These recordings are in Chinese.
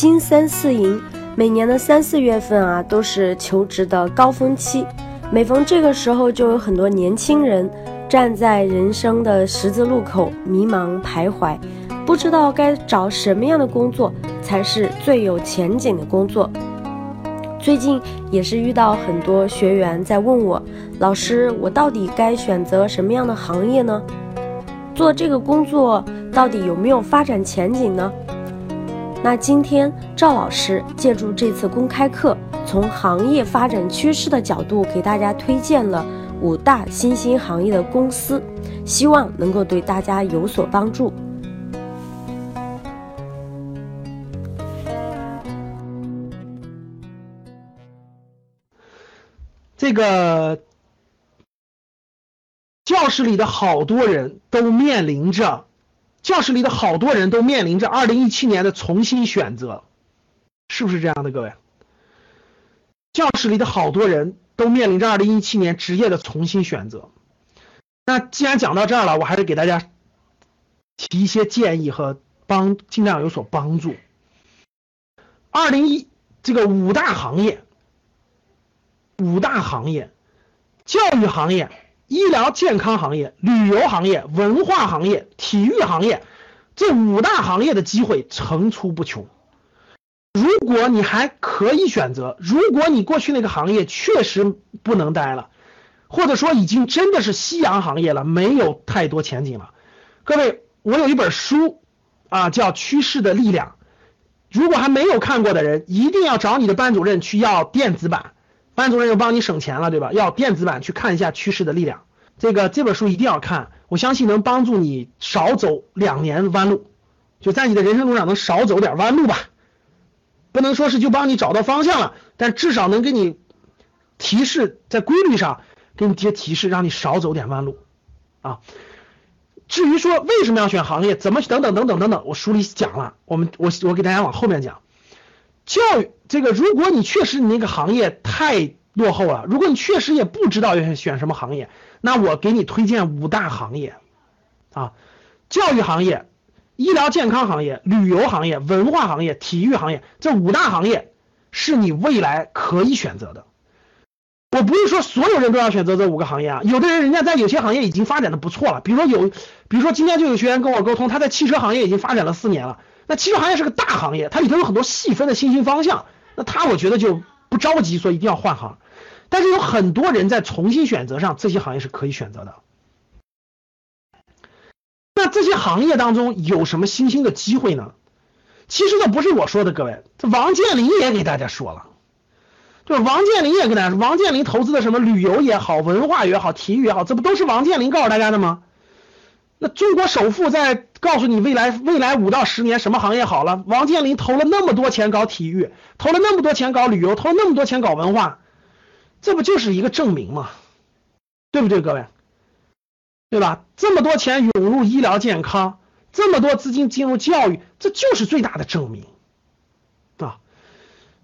金三四银，每年的三四月份啊，都是求职的高峰期。每逢这个时候，就有很多年轻人站在人生的十字路口，迷茫徘徊，不知道该找什么样的工作才是最有前景的工作。最近也是遇到很多学员在问我，老师，我到底该选择什么样的行业呢？做这个工作到底有没有发展前景呢？那今天赵老师借助这次公开课，从行业发展趋势的角度给大家推荐了五大新兴行业的公司，希望能够对大家有所帮助。这个教室里的好多人都面临着，教室里的好多人都面临着二零一七年的重新选择，是不是这样的，各位？教室里的好多人都面临着二零一七年职业的重新选择。那既然讲到这儿了，我还是给大家提一些建议和帮，尽量有所帮助。二零一这个五大行业。五大行业：教育行业、医疗健康行业、旅游行业、文化行业、体育行业，这五大行业的机会层出不穷。如果你还可以选择，如果你过去那个行业确实不能待了，或者说已经真的是夕阳行业了，没有太多前景了，各位，我有一本书啊，叫《趋势的力量》，如果还没有看过的人，一定要找你的班主任去要电子版。班主任又帮你省钱了，对吧？要电子版去看一下趋势的力量，这个这本书一定要看，我相信能帮助你少走两年弯路，就在你的人生路上能少走点弯路吧。不能说是就帮你找到方向了，但至少能给你提示，在规律上给你提提示，让你少走点弯路啊。至于说为什么要选行业，怎么等等等等等等，我书里讲了，我们我我给大家往后面讲。教育这个，如果你确实你那个行业太落后了，如果你确实也不知道要选什么行业，那我给你推荐五大行业啊：教育行业、医疗健康行业、旅游行业、文化行业、体育行业。这五大行业是你未来可以选择的。我不是说所有人都要选择这五个行业啊，有的人人家在有些行业已经发展的不错了，比如说有，比如说今天就有学员跟我沟通，他在汽车行业已经发展了四年了。那汽车行业是个大行业，它里头有很多细分的新兴方向。那它我觉得就不着急，说一定要换行。但是有很多人在重新选择上，这些行业是可以选择的。那这些行业当中有什么新兴的机会呢？其实这不是我说的，各位，这王健林也给大家说了，就王健林也跟大家说，王健林投资的什么旅游也好，文化也好，体育也好，这不都是王健林告诉大家的吗？那中国首富在告诉你未来未来五到十年什么行业好了？王健林投了那么多钱搞体育，投了那么多钱搞旅游，投了那么多钱搞文化，这不就是一个证明吗？对不对，各位？对吧？这么多钱涌入医疗健康，这么多资金进入教育，这就是最大的证明啊！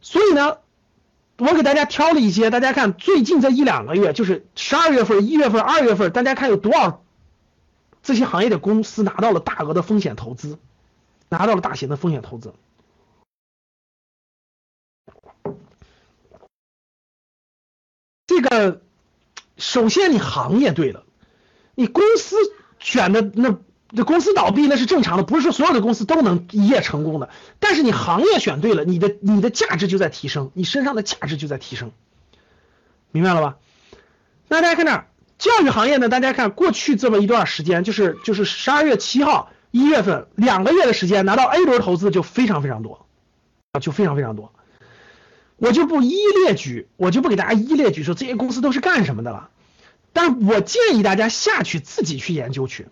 所以呢，我给大家挑了一些，大家看最近这一两个月，就是十二月份、一月份、二月份，大家看有多少？这些行业的公司拿到了大额的风险投资，拿到了大型的风险投资。这个首先你行业对了，你公司选的那这公司倒闭那是正常的，不是说所有的公司都能一夜成功的。但是你行业选对了，你的你的价值就在提升，你身上的价值就在提升，明白了吧？那大家看这儿。教育行业呢？大家看过去这么一段时间，就是就是十二月七号、一月份两个月的时间，拿到 A 轮投资就非常非常多，啊，就非常非常多。我就不一一列举，我就不给大家一一列举说这些公司都是干什么的了。但我建议大家下去自己去研究去，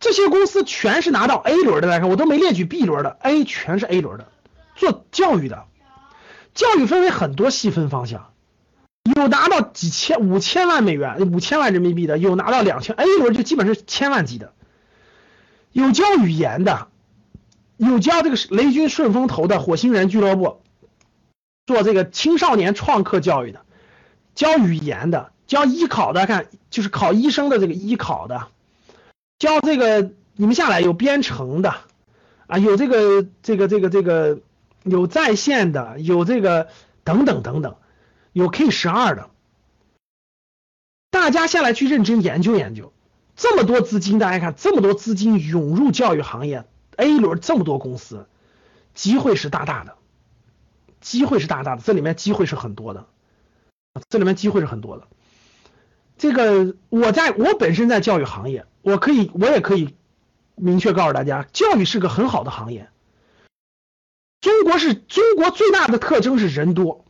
这些公司全是拿到 A 轮的来看，我都没列举 B 轮的，A 全是 A 轮的，做教育的。教育分为很多细分方向。有拿到几千五千万美元、五千万人民币的，有拿到两千 A 轮就基本是千万级的。有教语言的，有教这个雷军顺风投的火星人俱乐部，做这个青少年创客教育的，教语言的，教医考的，看就是考医生的这个医考的，教这个你们下来有编程的啊，有这个这个这个这个有在线的，有这个等等等等，有 K 十二的，大家下来去认真研究研究。这么多资金，大家看，这么多资金涌入教育行业，A 轮这么多公司，机会是大大的，机会是大大的，这里面机会是很多的，这里面机会是很多的。这个我在我本身在教育行业，我可以我也可以明确告诉大家，教育是个很好的行业。中国是中国最大的特征是人多，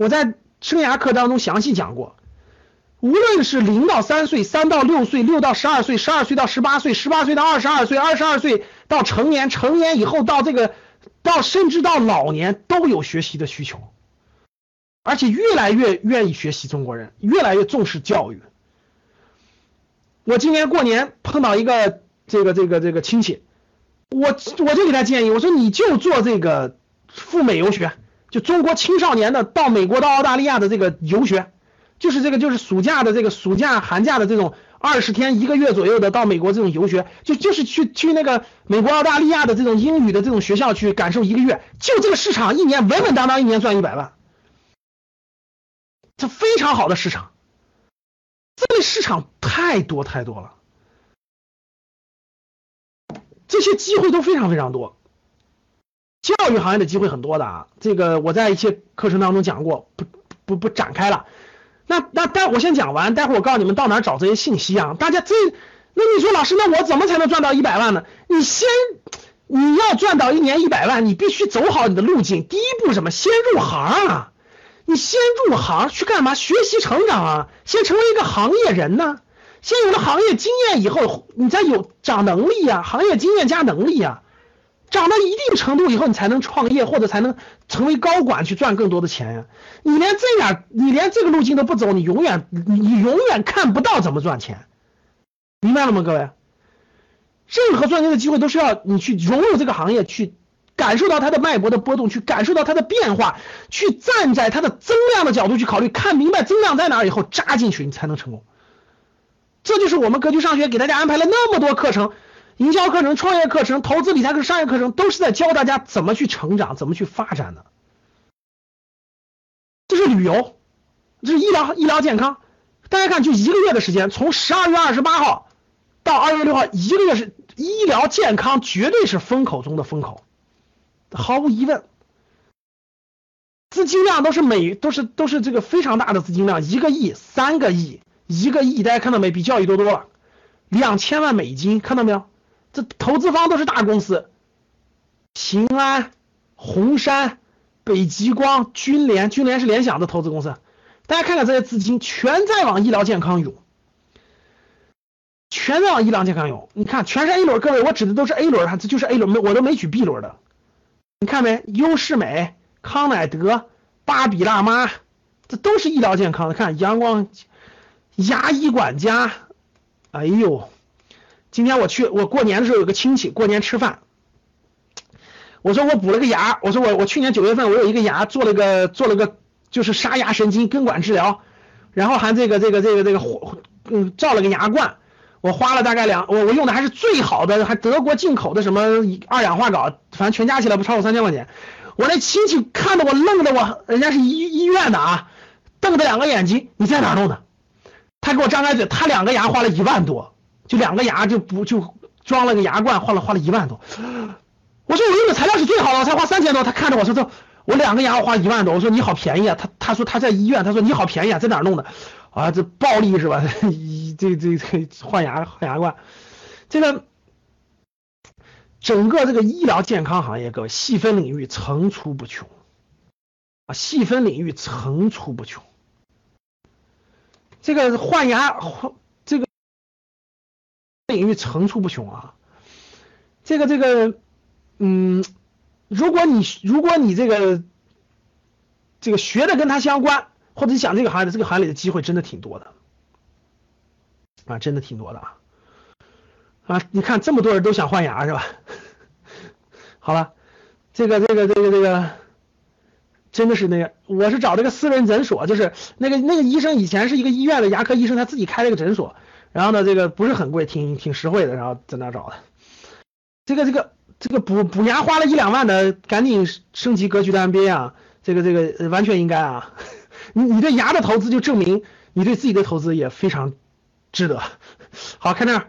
我在生涯课当中详细讲过。无论是零到三岁、三到六岁、六到十二岁、十二岁到十八岁、十八岁到二十二岁、二十二岁到成年、成年以后到这个到甚至到老年都有学习的需求，而且越来越愿意学习，中国人越来越重视教育。我今年过年碰到一个这个这个这个亲戚，我我就给他建议，我说你就做这个赴美游学，就中国青少年的到美国到澳大利亚的这个游学。就是这个，就是暑假的这个暑假寒假的这种二十天一个月左右的到美国这种游学，就就是去去那个美国澳大利亚的这种英语的这种学校去感受一个月，就这个市场一年稳稳当当一年赚一百万，这非常好的市场，这个市场太多太多了，这些机会都非常非常多，教育行业的机会很多的啊，这个我在一些课程当中讲过，不不不展开了。那那待会我先讲完，待会儿我告诉你们到哪找这些信息啊？大家这，那你说老师，那我怎么才能赚到一百万呢？你先，你要赚到一年一百万，你必须走好你的路径。第一步什么？先入行啊！你先入行去干嘛？学习成长啊！先成为一个行业人呢。先有了行业经验以后，你再有长能力呀，行业经验加能力呀。涨到一定程度以后，你才能创业，或者才能成为高管去赚更多的钱呀。你连这样，你连这个路径都不走，你永远你永远看不到怎么赚钱，明白了吗，各位？任何赚钱的机会都是要你去融入这个行业，去感受到它的脉搏的波动，去感受到它的变化，去站在它的增量的角度去考虑，看明白增量在哪以后扎进去，你才能成功。这就是我们格局上学给大家安排了那么多课程。营销课程、创业课程、投资理财课、商业课程，都是在教大家怎么去成长、怎么去发展的。这是旅游，这是医疗、医疗健康。大家看，就一个月的时间，从十二月二十八号到二月六号，一个月是医疗健康绝对是风口中的风口，毫无疑问。资金量都是每都是都是这个非常大的资金量，一个亿、三个亿、一个亿，大家看到没？比教育多多了，两千万美金，看到没有？这投资方都是大公司，平安、红杉、北极光、军联，军联是联想的投资公司。大家看看这些资金，全在往医疗健康涌，全在往医疗健康涌。你看，全是 A 轮，各位，我指的都是 A 轮，这就是 A 轮，没我都没举 B 轮的。你看没？优视美、康乃德、芭比辣妈，这都是医疗健康的。看阳光牙医管家，哎呦。今天我去，我过年的时候有个亲戚过年吃饭，我说我补了个牙，我说我我去年九月份我有一个牙做了个做了个就是沙牙神经根管治疗，然后还这个这个这个这个嗯照了个牙冠，我花了大概两我我用的还是最好的，还德国进口的什么二氧化锆，反正全加起来不超过三千块钱。我那亲戚看的我愣的我，人家是医医院的啊，瞪着两个眼睛，你在哪弄的？他给我张开嘴，他两个牙花了一万多。就两个牙就不就装了个牙冠，花了花了一万多。我说我用的材料是最好的，才花三千多。他看着我说这我两个牙我花一万多。我说你好便宜啊。他他说他在医院，他说你好便宜啊，在哪弄的？啊，这暴利是吧？这这这换牙换牙冠，这个整个这个医疗健康行业，各位细分领域层出不穷啊，细分领域层出不穷。这个换牙换。领域层出不穷啊，这个这个，嗯，如果你如果你这个这个学的跟他相关，或者你想这个行业的这个行业里的机会真的挺多的啊，真的挺多的啊啊！你看这么多人都想换牙是吧？好了，这个这个这个这个，真的是那个，我是找这个私人诊所，就是那个那个医生以前是一个医院的牙科医生，他自己开了个诊所。然后呢，这个不是很贵，挺挺实惠的。然后在那找的，这个这个这个补补牙花了一两万的，赶紧升级格局的 MBA 啊，这个这个完全应该啊。你你对牙的投资就证明你对自己的投资也非常值得。好看这儿，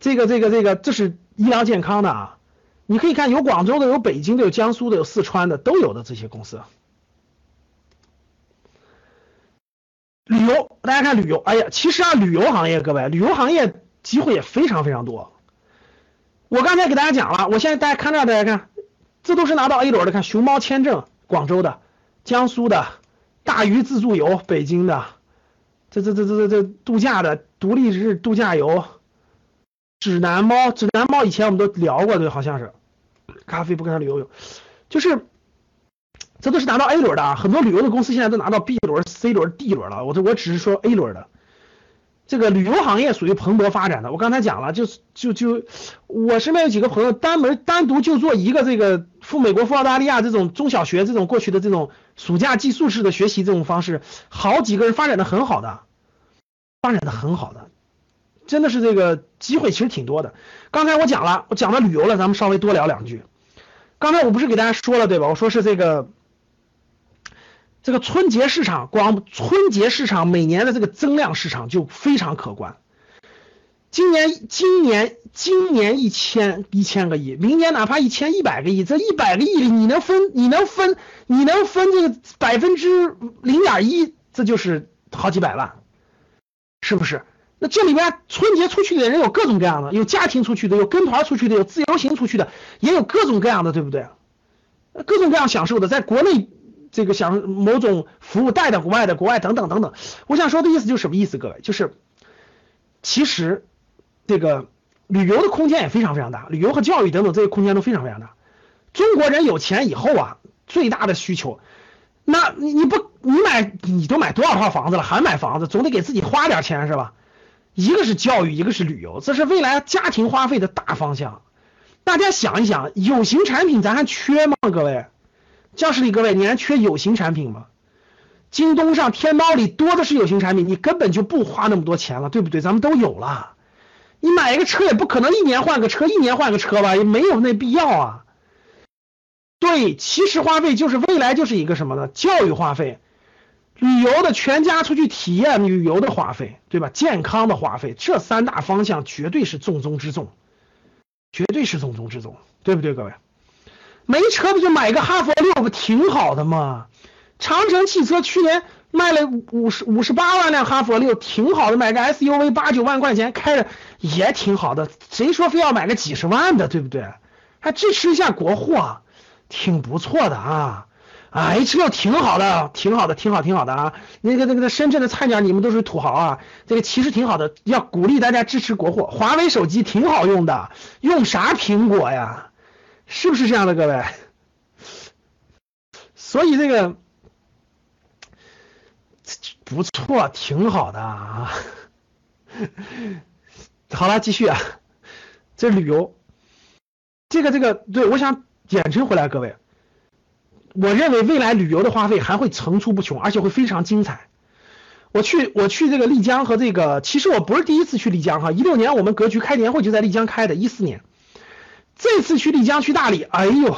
这个这个这个这是医疗健康的啊，你可以看有广州的，有北京的，有江苏的，有四川的，都有的这些公司。旅游，大家看旅游，哎呀，其实啊，旅游行业各位，旅游行业机会也非常非常多。我刚才给大家讲了，我现在大家看这，大家看，这都是拿到 A 轮的，看熊猫签证，广州的、江苏的，大鱼自助游，北京的，这这这这这这度假的独立日度假游，指南猫，指南猫以前我们都聊过，对，好像是，咖啡不跟他旅游游，就是。这都是拿到 A 轮的啊，很多旅游的公司现在都拿到 B 轮、C 轮、D 轮了。我这我只是说 A 轮的，这个旅游行业属于蓬勃发展的。我刚才讲了，就是就就我身边有几个朋友，单门单独就做一个这个赴美国、赴澳大利亚这种中小学这种过去的这种暑假寄宿式的学习这种方式，好几个人发展的很好的，发展的很好的，真的是这个机会其实挺多的。刚才我讲了，我讲了旅游了，咱们稍微多聊两句。刚才我不是给大家说了对吧？我说是这个。这个春节市场，光春节市场每年的这个增量市场就非常可观。今年，今年，今年一千一千个亿，明年哪怕一千一百个亿，这一百个亿里你能分，你能分，你能分这个百分之零点一，这就是好几百万，是不是？那这里边春节出去的人有各种各样的，有家庭出去的，有跟团出去的，有自由行出去的，也有各种各样的，对不对？各种各样享受的，在国内。这个想某种服务带到国外的，国外等等等等，我想说的意思就是什么意思？各位，就是其实这个旅游的空间也非常非常大，旅游和教育等等这些空间都非常非常大。中国人有钱以后啊，最大的需求，那你你不你买你都买多少套房子了，还买房子，总得给自己花点钱是吧？一个是教育，一个是旅游，这是未来家庭花费的大方向。大家想一想，有形产品咱还缺吗？各位？教室里各位，你还缺有形产品吗？京东上、天猫里多的是有形产品，你根本就不花那么多钱了，对不对？咱们都有了。你买一个车也不可能一年换个车，一年换个车吧，也没有那必要啊。对，其实花费就是未来就是一个什么呢？教育花费、旅游的全家出去体验旅游的花费，对吧？健康的花费，这三大方向绝对是重中之重，绝对是重中之重，对不对，各位？没车不就买个哈弗六不挺好的吗？长城汽车去年卖了五十五十八万辆哈弗六，挺好的，买个 SUV 八九万块钱开着也挺好的。谁说非要买个几十万的，对不对？还支持一下国货，挺不错的啊！啊，H 六挺好的，挺好的，挺好，挺好的啊！那个那个深圳的菜鸟，你们都是土豪啊！这个其实挺好的，要鼓励大家支持国货。华为手机挺好用的，用啥苹果呀？是不是这样的，各位？所以这个不错，挺好的啊。好了，继续啊。这旅游，这个这个，对我想简称回来，各位。我认为未来旅游的花费还会层出不穷，而且会非常精彩。我去，我去这个丽江和这个，其实我不是第一次去丽江哈。一六年我们格局开年会就在丽江开的，一四年。这次去丽江去大理，哎呦，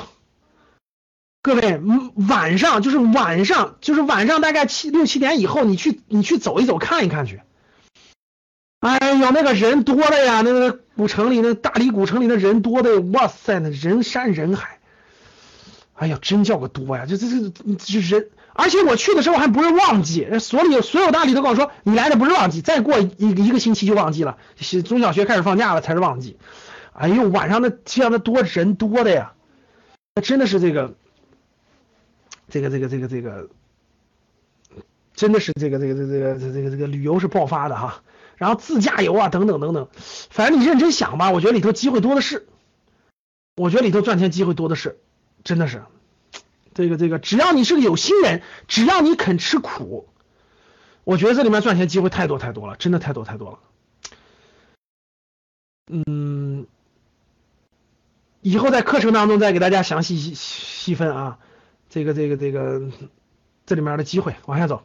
各位，晚上就是晚上就是晚上大概七六七点以后，你去你去走一走看一看去，哎呦，那个人多的呀，那个古城里那大理古城里的人多的，哇塞，那人山人海，哎呀，真叫个多呀，这这这这人，而且我去的时候还不是旺季，所里所有大理都跟我说，你来的不是旺季，再过一一个星期就旺季了，中小学开始放假了才是旺季。哎呦，晚上的这样的多人多的呀，那真的是这个，这个这个这个这个，真的是这个这个这个这个这个这个旅游是爆发的哈。然后自驾游啊等等等等，反正你认真想吧，我觉得里头机会多的是，我觉得里头赚钱机会多的是，真的是，这个这个只要你是个有心人，只要你肯吃苦，我觉得这里面赚钱机会太多太多了，真的太多太多了。嗯。以后在课程当中再给大家详细细细分啊，这个这个这个这里面的机会往下走，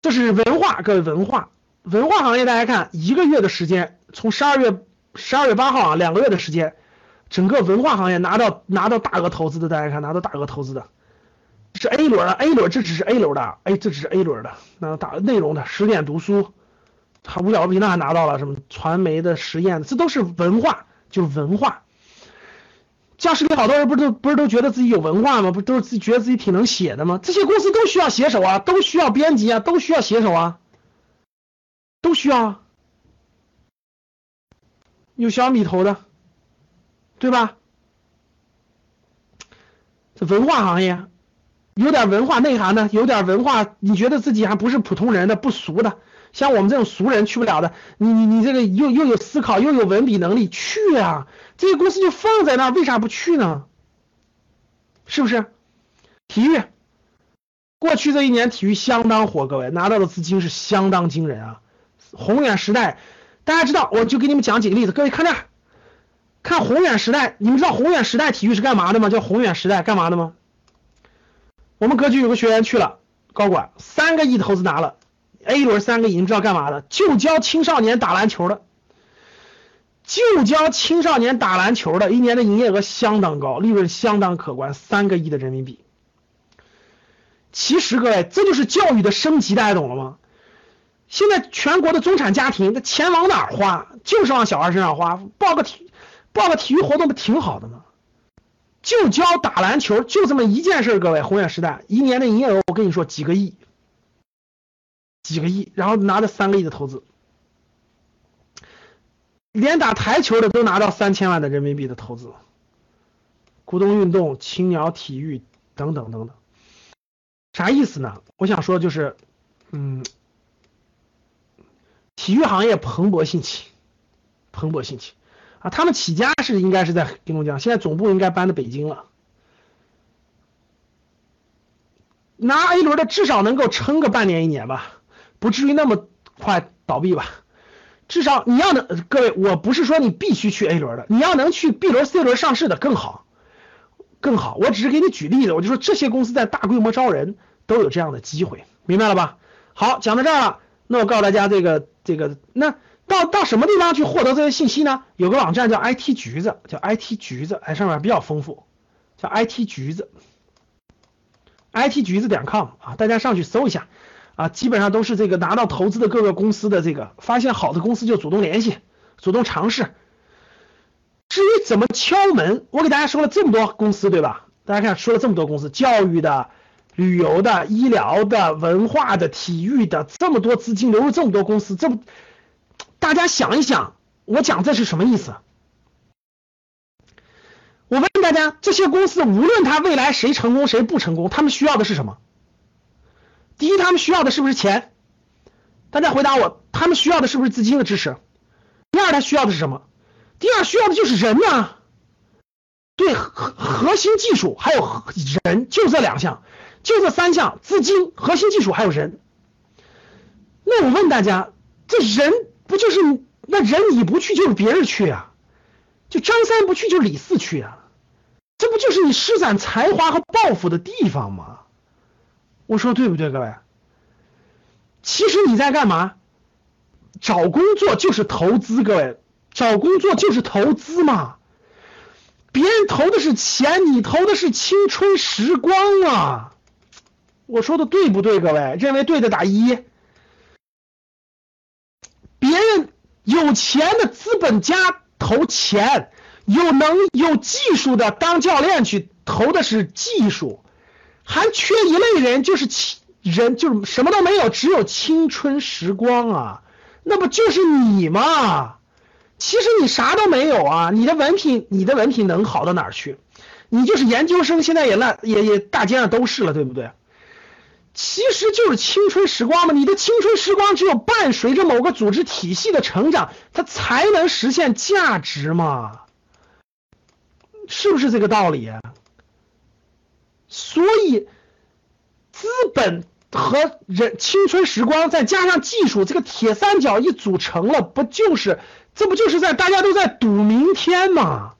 这是文化，各位文化文化行业，大家看一个月的时间，从十二月十二月八号啊，两个月的时间，整个文化行业拿到拿到大额投资的，大家看拿到大额投资的，是 A 轮的 A 轮，这只是 A 轮的，哎，这只是 A 轮的，那大内容的十点读书，还五角频道还拿到了什么传媒的实验，这都是文化，就文化。教室里好多人不是都不是都觉得自己有文化吗？不都是自觉得自己挺能写的吗？这些公司都需要写手啊，都需要编辑啊，都需要写手啊，都需要啊。有小米投的，对吧？这文化行业，有点文化内涵的，有点文化，你觉得自己还不是普通人的，不俗的，像我们这种俗人去不了的。你你你这个又又有思考，又有文笔能力，去啊！这个公司就放在那儿，为啥不去呢？是不是？体育，过去这一年体育相当火，各位拿到的资金是相当惊人啊！宏远时代。大家知道，我就给你们讲几个例子。各位看这，看宏远时代，你们知道宏远时代体育是干嘛的吗？叫宏远时代干嘛的吗？我们格局有个学员去了，高管三个亿投资拿了，A 轮三个已经知道干嘛的？就教青少年打篮球的，就教青少年打篮球的，一年的营业额相当高，利润相当可观，三个亿的人民币。其实各位，这就是教育的升级，大家懂了吗？现在全国的中产家庭，那钱往哪儿花？就是往小孩身上花。报个体，报个体育活动不挺好的吗？就教打篮球，就这么一件事。各位，宏远时代一年的营业额，我跟你说几个亿，几个亿，然后拿着三个亿的投资，连打台球的都拿到三千万的人民币的投资。股东运动、青鸟体育等等等等，啥意思呢？我想说就是，嗯。体育行业蓬勃兴起，蓬勃兴起啊！他们起家是应该是在黑龙江，现在总部应该搬到北京了。拿 A 轮的至少能够撑个半年一年吧，不至于那么快倒闭吧。至少你要能，各位，我不是说你必须去 A 轮的，你要能去 B 轮、C 轮上市的更好，更好。我只是给你举例子，我就说这些公司在大规模招人都有这样的机会，明白了吧？好，讲到这儿了。那我告诉大家，这个这个，那到到什么地方去获得这些信息呢？有个网站叫 IT 橘子，叫 IT 橘子，哎，上面比较丰富，叫 IT 橘子，IT 橘子点 com 啊，大家上去搜一下啊，基本上都是这个拿到投资的各个公司的这个，发现好的公司就主动联系，主动尝试。至于怎么敲门，我给大家说了这么多公司，对吧？大家看说了这么多公司，教育的。旅游的、医疗的、文化的、体育的，这么多资金流入这么多公司，这么，大家想一想，我讲这是什么意思？我问大家，这些公司无论它未来谁成功谁不成功，他们需要的是什么？第一，他们需要的是不是钱？大家回答我，他们需要的是不是资金的支持？第二，他需要的是什么？第二，需要的就是人呐。对，核核心技术还有人，就这两项。就这三项：资金、核心技术还有人。那我问大家，这人不就是那人你不去就是别人去啊？就张三不去就是李四去啊？这不就是你施展才华和抱负的地方吗？我说对不对，各位？其实你在干嘛？找工作就是投资，各位，找工作就是投资嘛。别人投的是钱，你投的是青春时光啊。我说的对不对？各位认为对的打一。别人有钱的资本家投钱，有能有技术的当教练去投的是技术，还缺一类人，就是青人，就是什么都没有，只有青春时光啊，那不就是你吗？其实你啥都没有啊，你的文凭，你的文凭能好到哪儿去？你就是研究生，现在也烂，也也大街上都是了，对不对？其实就是青春时光嘛，你的青春时光只有伴随着某个组织体系的成长，它才能实现价值嘛，是不是这个道理？所以，资本和人青春时光再加上技术，这个铁三角一组成了，不就是这不就是在大家都在赌明天吗？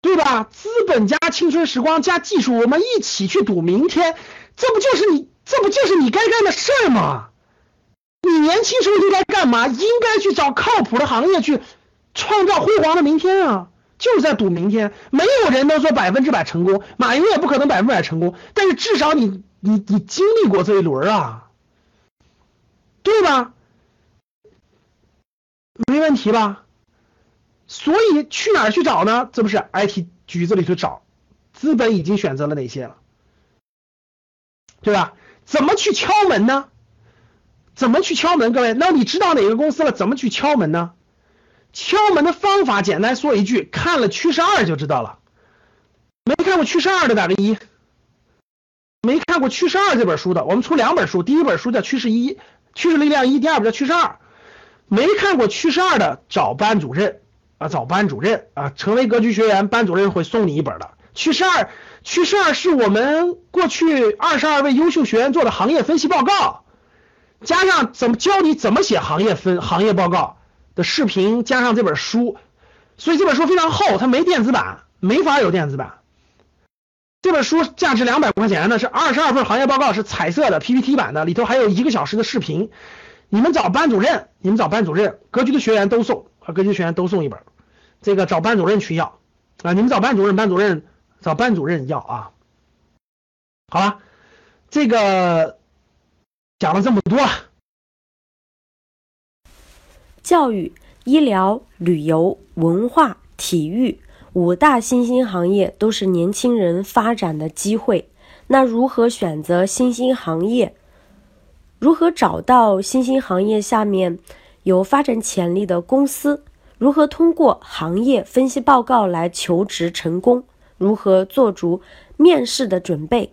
对吧？资本加青春时光加技术，我们一起去赌明天，这不就是你这不就是你该干的事儿吗？你年轻时候应该干嘛？应该去找靠谱的行业去创造辉煌的明天啊，就是在赌明天。没有人能说百分之百成功，马云也不可能百分之百成功，但是至少你你你经历过这一轮啊，对吧？没问题吧？所以去哪儿去找呢？这不是 IT 局子里头找，资本已经选择了哪些了，对吧？怎么去敲门呢？怎么去敲门？各位，那你知道哪个公司了？怎么去敲门呢？敲门的方法简单说一句，看了趋势二就知道了。没看过趋势二的打个一。没看过趋势二这本书的，我们出两本书，第一本书叫趋势一，趋势力量一，第二本叫趋势二。没看过趋势二的，找班主任啊，找班主任啊，成为格局学员，班主任会送你一本的趋势二。趋势二是我们过去二十二位优秀学员做的行业分析报告，加上怎么教你怎么写行业分行业报告的视频，加上这本书，所以这本书非常厚，它没电子版，没法有电子版。这本书价值两百块钱呢，是二十二份行业报告，是彩色的 PPT 版的，里头还有一个小时的视频。你们找班主任，你们找班主任，格局的学员都送，和格局学员都送一本，这个找班主任去要啊，你们找班主任，班主任找班主任要啊。好了，这个讲了这么多，教育、医疗、旅游、文化、体育五大新兴行业都是年轻人发展的机会。那如何选择新兴行业？如何找到新兴行业下面有发展潜力的公司？如何通过行业分析报告来求职成功？如何做足面试的准备？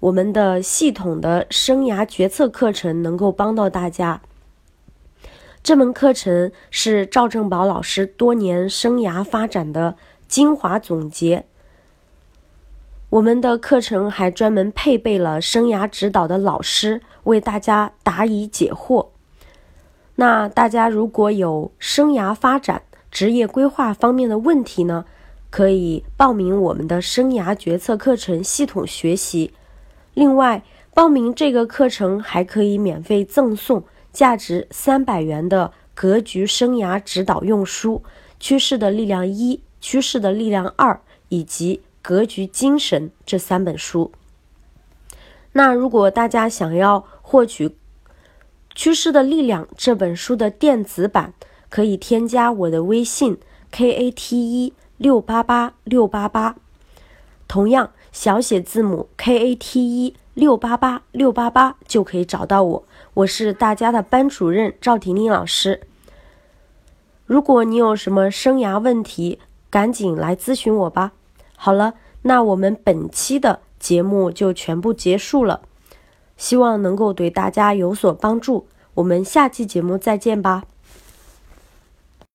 我们的系统的生涯决策课程能够帮到大家。这门课程是赵正宝老师多年生涯发展的精华总结。我们的课程还专门配备了生涯指导的老师，为大家答疑解惑。那大家如果有生涯发展、职业规划方面的问题呢，可以报名我们的生涯决策课程系统学习。另外，报名这个课程还可以免费赠送价值三百元的格局生涯指导用书《趋势的力量一》《趋势的力量二》以及。格局精神这三本书。那如果大家想要获取《趋势的力量》这本书的电子版，可以添加我的微信 k a t 一六八八六八八，同样小写字母 k a t 一六八八六八八就可以找到我。我是大家的班主任赵婷婷老师。如果你有什么生涯问题，赶紧来咨询我吧。好了，那我们本期的节目就全部结束了，希望能够对大家有所帮助。我们下期节目再见吧。